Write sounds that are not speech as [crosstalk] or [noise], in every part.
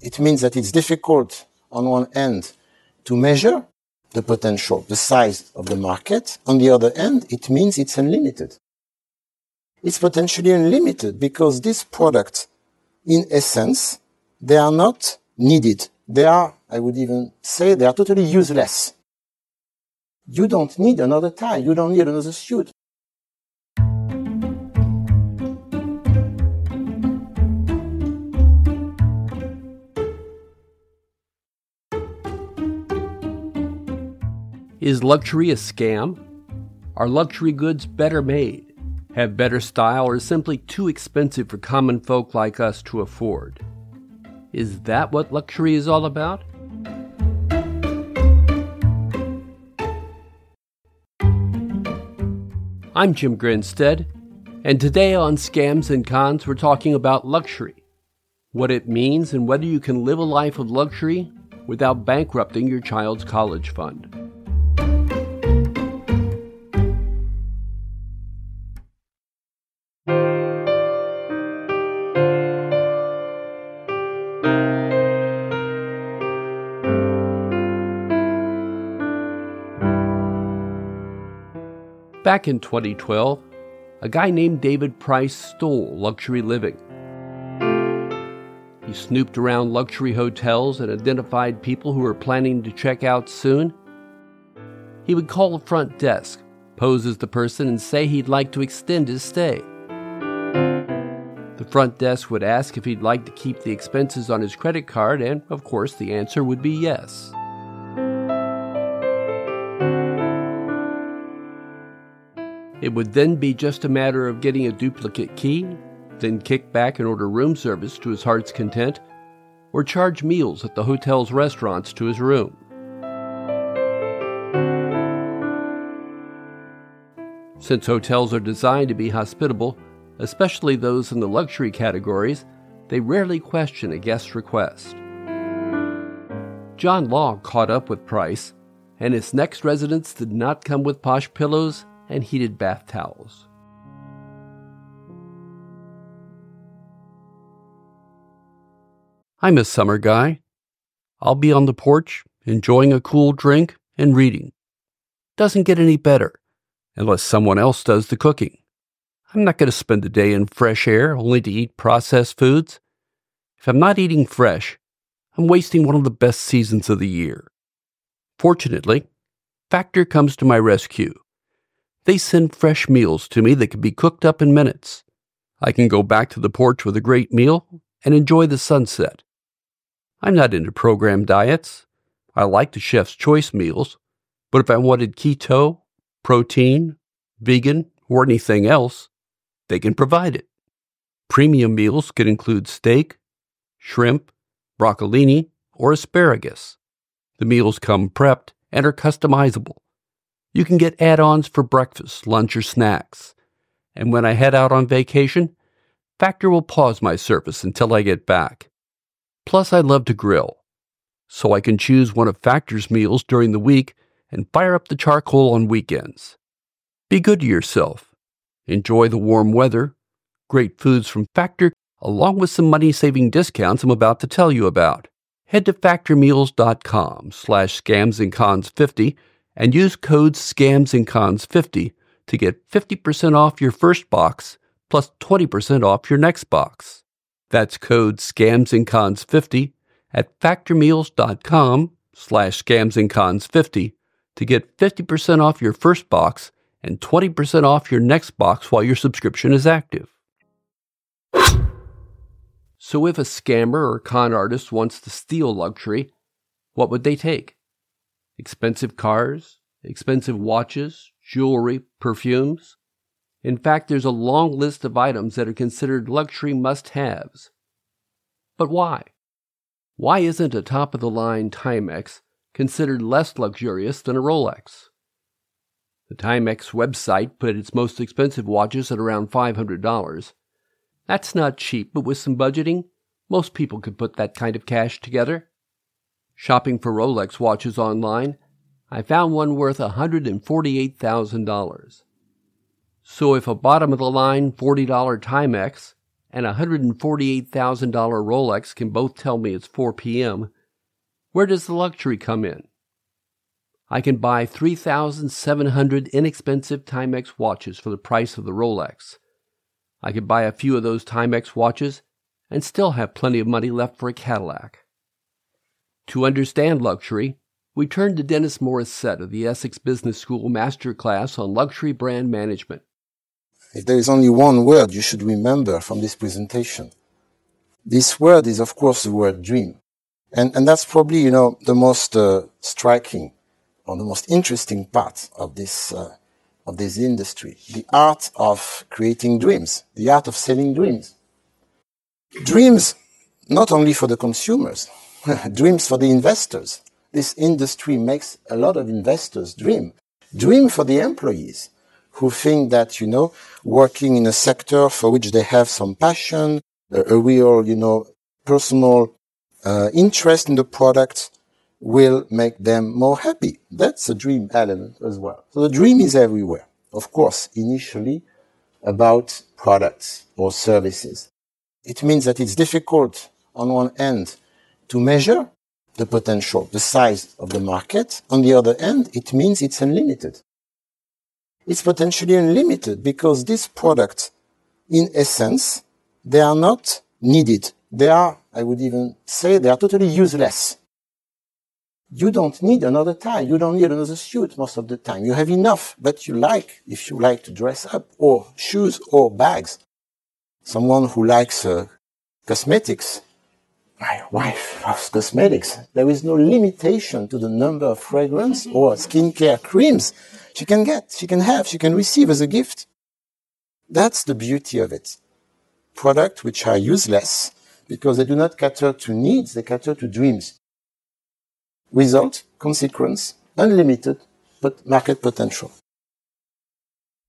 It means that it's difficult on one end to measure the potential, the size of the market. On the other end, it means it's unlimited. It's potentially unlimited because these products, in essence, they are not needed. They are, I would even say, they are totally useless. You don't need another tie. You don't need another suit. Is luxury a scam? Are luxury goods better made, have better style, or simply too expensive for common folk like us to afford? Is that what luxury is all about? I'm Jim Grinstead, and today on Scams and Cons, we're talking about luxury, what it means, and whether you can live a life of luxury without bankrupting your child's college fund. Back in 2012, a guy named David Price stole luxury living. He snooped around luxury hotels and identified people who were planning to check out soon. He would call the front desk, pose as the person, and say he'd like to extend his stay. The front desk would ask if he'd like to keep the expenses on his credit card, and of course, the answer would be yes. It would then be just a matter of getting a duplicate key, then kick back and order room service to his heart's content, or charge meals at the hotel's restaurants to his room. Since hotels are designed to be hospitable, especially those in the luxury categories, they rarely question a guest's request. John Law caught up with Price, and his next residence did not come with posh pillows and heated bath towels. I'm a summer guy. I'll be on the porch, enjoying a cool drink and reading. Doesn't get any better unless someone else does the cooking. I'm not going to spend the day in fresh air only to eat processed foods. If I'm not eating fresh, I'm wasting one of the best seasons of the year. Fortunately, Factor comes to my rescue they send fresh meals to me that can be cooked up in minutes. I can go back to the porch with a great meal and enjoy the sunset. I'm not into program diets. I like the chef's choice meals, but if I wanted keto, protein, vegan, or anything else, they can provide it. Premium meals could include steak, shrimp, broccolini, or asparagus. The meals come prepped and are customizable. You can get add ons for breakfast, lunch, or snacks. And when I head out on vacation, Factor will pause my service until I get back. Plus, I love to grill, so I can choose one of Factor's meals during the week and fire up the charcoal on weekends. Be good to yourself. Enjoy the warm weather, great foods from Factor, along with some money-saving discounts I'm about to tell you about. Head to factormeals.com slash scams and cons 50 and use code SCAMS and CONS 50 to get 50% off your first box plus 20% off your next box. That's code SCAMS and CONS 50 at factormeals.com slash scams and cons 50 to get 50% off your first box and 20% off your next box while your subscription is active. So if a scammer or con artist wants to steal luxury, what would they take? Expensive cars, expensive watches, jewelry, perfumes. In fact, there's a long list of items that are considered luxury must haves. But why? Why isn't a top of the line Timex considered less luxurious than a Rolex? The Timex website put its most expensive watches at around $500. That's not cheap, but with some budgeting, most people could put that kind of cash together. Shopping for Rolex watches online, I found one worth $148,000. So if a bottom of the line $40 Timex and a $148,000 Rolex can both tell me it's 4 p.m., where does the luxury come in? I can buy 3,700 inexpensive Timex watches for the price of the Rolex. I could buy a few of those Timex watches and still have plenty of money left for a Cadillac. To understand luxury, we turn to Denis Morisset of the ESSEC Business School Master Class on Luxury Brand Management. If there is only one word you should remember from this presentation, this word is, of course, the word dream. And, and that's probably, you know, the most uh, striking or the most interesting part of this, uh, of this industry. The art of creating dreams, the art of selling dreams. Dreams, not only for the consumers, [laughs] dreams for the investors. This industry makes a lot of investors dream. Dream for the employees who think that, you know, working in a sector for which they have some passion, a, real, you know, personal uh, interest in the product will make them more happy. That's a dream element as well. So the dream is everywhere. Of course, initially about products or services. It means that it's difficult on one end to measure the potential, the size of the market. On the other end, it means it's unlimited. It's potentially unlimited because these products, in essence, they are not needed. They are, I would even say, they are totally useless. You don't need another tie. You don't need another suit most of the time. You have enough, but you like, if you like to dress up, or shoes or bags. Someone who likes uh, cosmetics, my wife loves cosmetics. There is no limitation to the number of fragrance or skincare creams she can get, she can have, she can receive as a gift. That's the beauty of it. Products which are useless because they do not cater to needs, they cater to dreams. Result, consequence, unlimited, but market potential.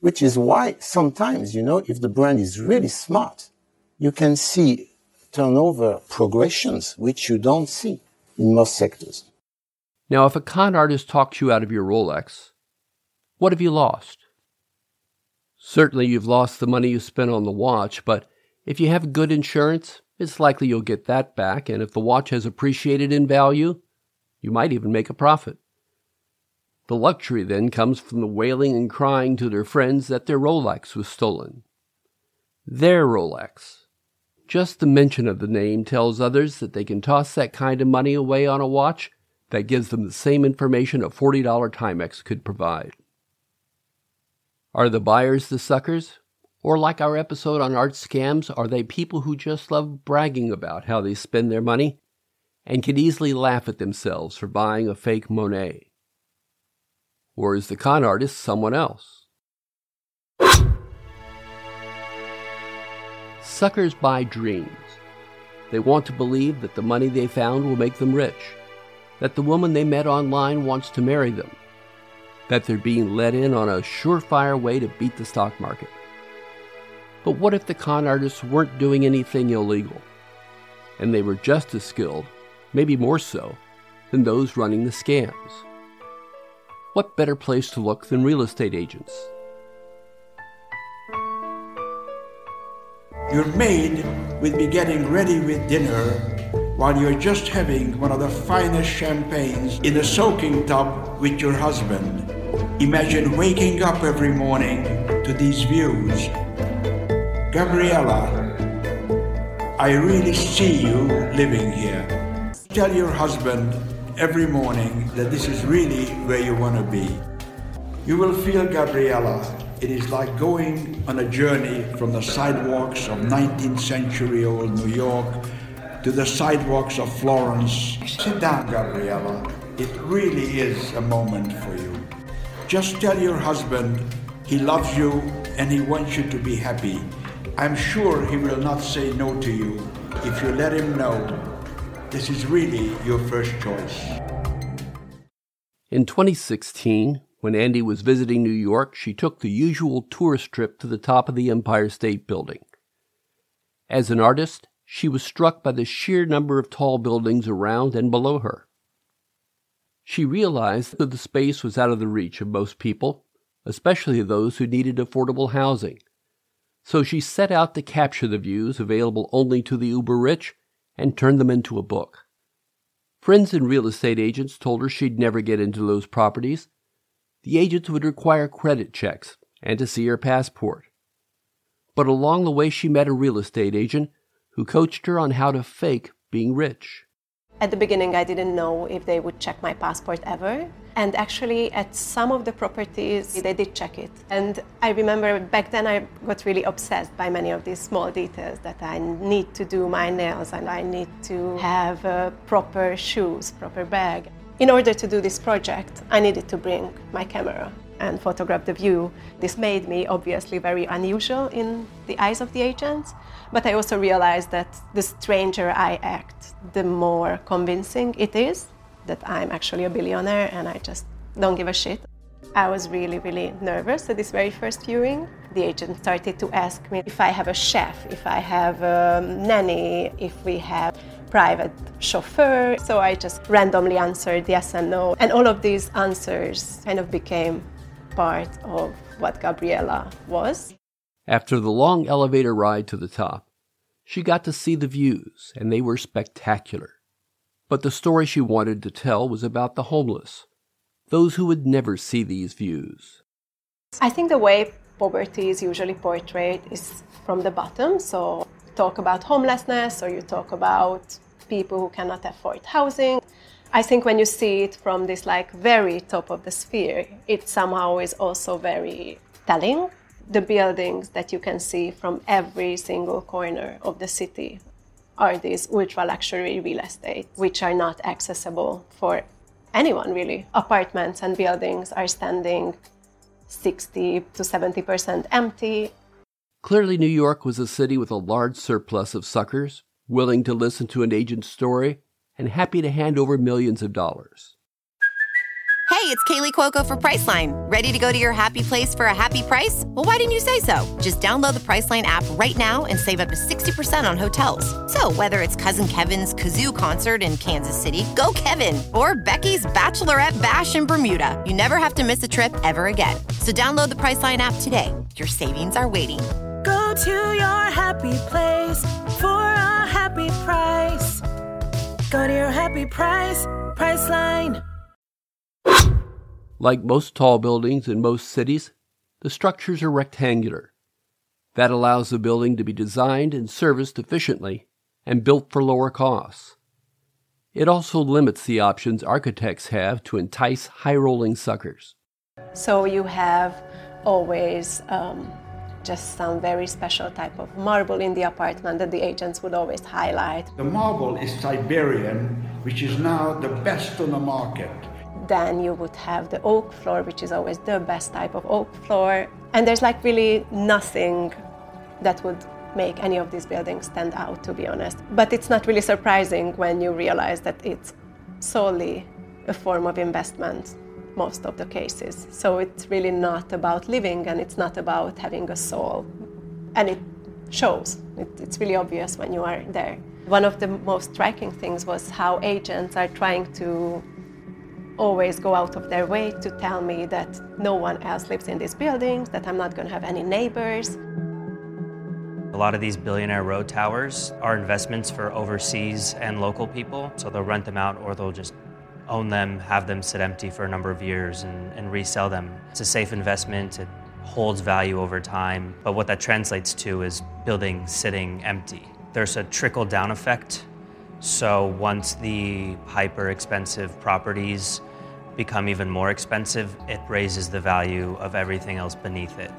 Which is why sometimes, you know, if the brand is really smart, you can see turnover progressions which you don't see in most sectors. Now, if a con artist talks you out of your Rolex, what have you lost? Certainly, you've lost the money you spent on the watch, but if you have good insurance, it's likely you'll get that back, and if the watch has appreciated in value, you might even make a profit. The luxury then comes from the wailing and crying to their friends that their Rolex was stolen. Their Rolex. Just the mention of the name tells others that they can toss that kind of money away on a watch that gives them the same information a $40 Timex could provide. Are the buyers the suckers? Or, like our episode on art scams, are they people who just love bragging about how they spend their money and can easily laugh at themselves for buying a fake Monet? Or is the con artist someone else? Suckers buy dreams. They want to believe that the money they found will make them rich, that the woman they met online wants to marry them that they're being let in on a surefire way to beat the stock market. But what if the con artists weren't doing anything illegal? And they were just as skilled, maybe more so, than those running the scams? What better place to look than real estate agents? Your maid will be getting ready with dinner while you're just having one of the finest champagnes in a soaking tub with your husband. Imagine waking up every morning to these views. Gabriella, I really see you living here. Tell your husband every morning that this is really where you want to be. You will feel, Gabriella, it is like going on a journey from the sidewalks of 19th century old New York to the sidewalks of Florence. Sit down, Gabriella. It really is a moment for you. Just tell your husband he loves you and he wants you to be happy. I'm sure he will not say no to you if you let him know this is really your first choice. In 2016, when Andi was visiting New York, she took the usual tourist trip to the top of the Empire State Building. As an artist, she was struck by the sheer number of tall buildings around and below her. She realized that the space was out of the reach of most people, especially those who needed affordable housing. So she set out to capture the views available only to the uber rich and turn them into a book. Friends and real estate agents told her she'd never get into those properties. The agents would require credit checks and to see her passport. But along the way, she met a real estate agent who coached her on how to fake being rich. At the beginning, I didn't know if they would check my passport ever. And actually, at some of the properties, they did check it. And I remember back then I got really obsessed by many of these small details that I need to do my nails and I need to have uh, proper shoes, proper bag. In order to do this project, I needed to bring my camera and photograph the view. This made me obviously very unusual in the eyes of the agents, but I also realized that the stranger I act, the more convincing it is that I'm actually a billionaire and I just don't give a shit. I was really, really nervous at this very first viewing. The agent started to ask me if I have a chef, if I have a nanny, if we have private chauffeur. So I just randomly answered yes and no. And all of these answers kind of became part of what Gabriela was. After the long elevator ride to the top, she got to see the views, and they were spectacular. But the story she wanted to tell was about the homeless, those who would never see these views. I think the way poverty is usually portrayed is from the bottom. So, talk about homelessness or you talk about people who cannot afford housing. I think when you see it from this like very top of the sphere, it somehow is also very telling. The buildings that you can see from every single corner of the city are these ultra luxury real estate, which are not accessible for anyone really. Apartments and buildings are standing 60 to 70% empty. Clearly, New York was a city with a large surplus of suckers, willing to listen to an agent's story and happy to hand over millions of dollars. Hey, it's Kaley Cuoco for Priceline. Ready to go to your happy place for a happy price? Well, why didn't you say so? Just download the Priceline app right now and save up to 60% on hotels. So, whether it's Cousin Kevin's Kazoo concert in Kansas City, go Kevin, or Becky's Bachelorette Bash in Bermuda, you never have to miss a trip ever again. So, download the Priceline app today. Your savings are waiting. Go to your happy place for a happy price. Go to your happy price, Priceline. Like most tall buildings in most cities, the structures are rectangular. That allows the building to be designed and serviced efficiently and built for lower costs. It also limits the options architects have to entice high rolling suckers. So you have always um, just some very special type of marble in the apartment that the agents would always highlight. The marble is Siberian, which is now the best on the market. Then you would have the oak floor, which is always the best type of oak floor. And there's like really nothing that would make any of these buildings stand out, to be honest. But it's not really surprising when you realize that it's solely a form of investment most of the cases. So it's really not about living and it's not about having a soul. And it shows. It, it's really obvious when you are there. One of the most striking things was how agents are trying to always go out of their way to tell me that no one else lives in these buildings, that I'm not going to have any neighbors. A lot of these Billionaire Row towers are investments for overseas and local people, so they'll rent them out or they'll just own them, have them sit empty for a number of years, and, and resell them. It's a safe investment, it holds value over time, but what that translates to is buildings sitting empty. There's a trickle down effect. So once the hyper expensive properties become even more expensive, it raises the value of everything else beneath it.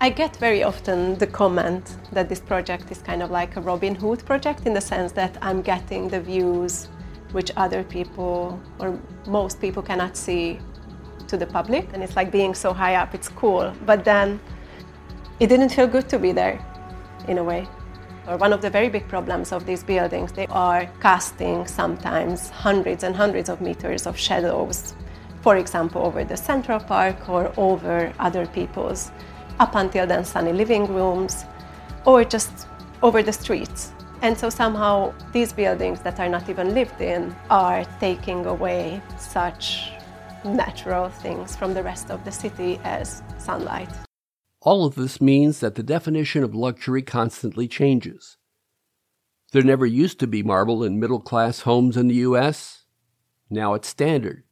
I get very often the comment that this project is kind of like a Robin Hood project in the sense that I'm getting the views which other people or most people cannot see to the public. And it's like being so high up, it's cool. But then it didn't feel good to be there in a way. Or one of the very big problems of these buildings, they are casting sometimes hundreds and hundreds of meters of shadows, for example, over the Central Park or over other people's up until then sunny living rooms, or just over the streets. And so somehow these buildings that are not even lived in are taking away such natural things from the rest of the city as sunlight. All of this means that the definition of luxury constantly changes. There never used to be marble in middle class homes in the U.S. Now it's standard,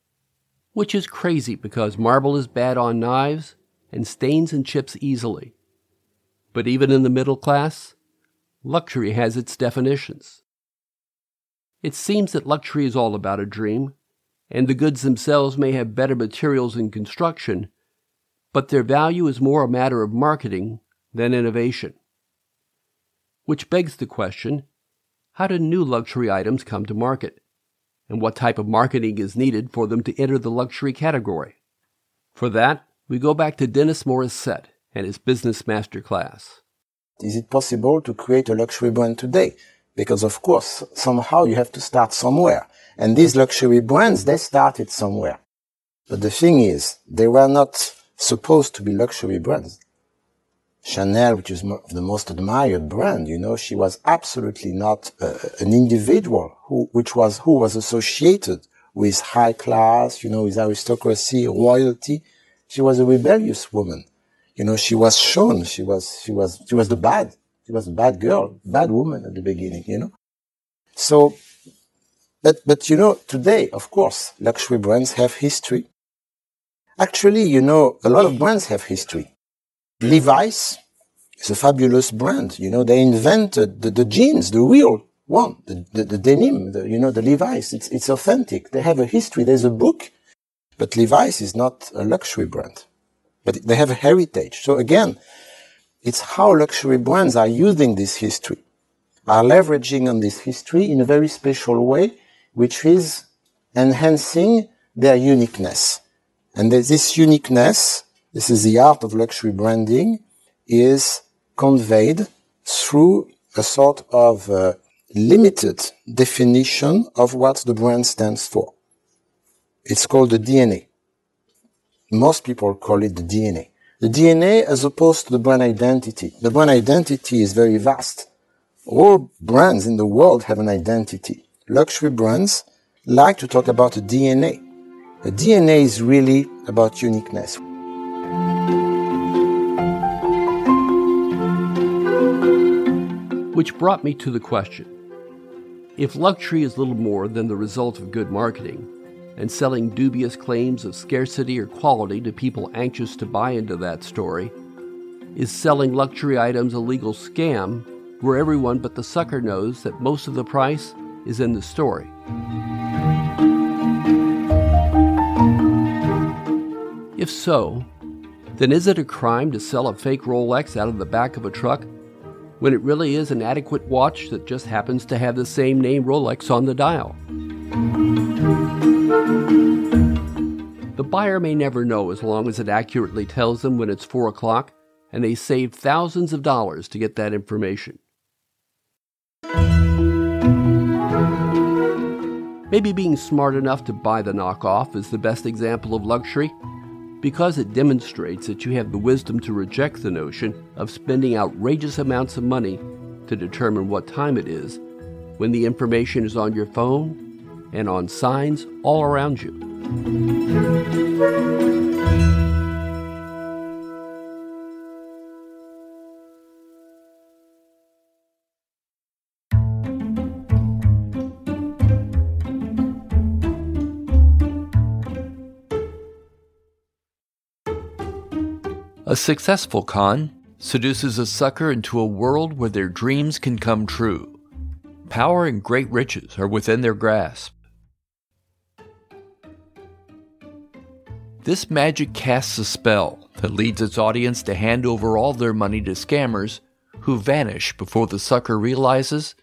which is crazy because marble is bad on knives and stains and chips easily. But even in the middle class, luxury has its definitions. It seems that luxury is all about a dream, and the goods themselves may have better materials and construction, but their value is more a matter of marketing than innovation. Which begs the question how do new luxury items come to market? And what type of marketing is needed for them to enter the luxury category? For that, we go back to Denis Morisset and his business masterclass. Is it possible to create a luxury brand today? Because of course, somehow you have to start somewhere. And these luxury brands, they started somewhere. But the thing is, they were not supposed to be luxury brands. Chanel, which is the most admired brand, you know, she was absolutely not uh, an individual who, which was, who was associated with high class, you know, with aristocracy, royalty. She was a rebellious woman. You know, she was shown, she was, she was, she was the bad, she was a bad girl, bad woman at the beginning, you know. So, but, but you know, today, of course, luxury brands have history. Actually, you know, a lot of brands have history. Levi's is a fabulous brand. You know, they invented the, the jeans, the real one, the, the, the denim, the, you know, the Levi's. It's, it's authentic. They have a history. There's a book but Levi's is not a luxury brand, but they have a heritage. So again, it's how luxury brands are using this history, are leveraging on this history in a very special way, which is enhancing their uniqueness. And this uniqueness, this is the art of luxury branding, is conveyed through a sort of uh, limited definition of what the brand stands for. It's called the DNA. Most people call it the DNA. The DNA as opposed to the brand identity. The brand identity is very vast. All brands in the world have an identity. Luxury brands like to talk about a DNA. The DNA is really about uniqueness. Which brought me to the question if luxury is little more than the result of good marketing, and selling dubious claims of scarcity or quality to people anxious to buy into that story? Is selling luxury items a legal scam where everyone but the sucker knows that most of the price is in the story? If so, then is it a crime to sell a fake Rolex out of the back of a truck when it really is an adequate watch that just happens to have the same name Rolex on the dial? The buyer may never know as long as it accurately tells them when it's 4 o'clock, and they save thousands of dollars to get that information. Maybe being smart enough to buy the knockoff is the best example of luxury because it demonstrates that you have the wisdom to reject the notion of spending outrageous amounts of money to determine what time it is when the information is on your phone and on signs all around you. A successful con seduces a sucker into a world where their dreams can come true. Power and great riches are within their grasp. This magic casts a spell that leads its audience to hand over all their money to scammers who vanish before the sucker realizes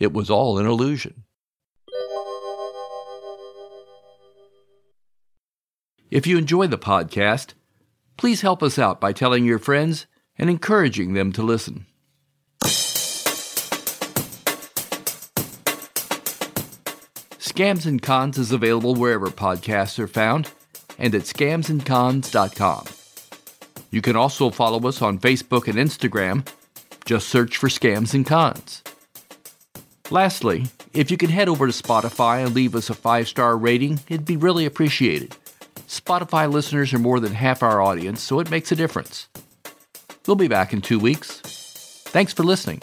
it was all an illusion. If you enjoy the podcast, please help us out by telling your friends and encouraging them to listen. Scams and Cons is available wherever podcasts are found and at scamsandcons.com. You can also follow us on Facebook and Instagram. Just search for Scams and Cons. Lastly, if you can head over to Spotify and leave us a five star rating, it'd be really appreciated. Spotify listeners are more than half our audience, so it makes a difference. We'll be back in two weeks. Thanks for listening.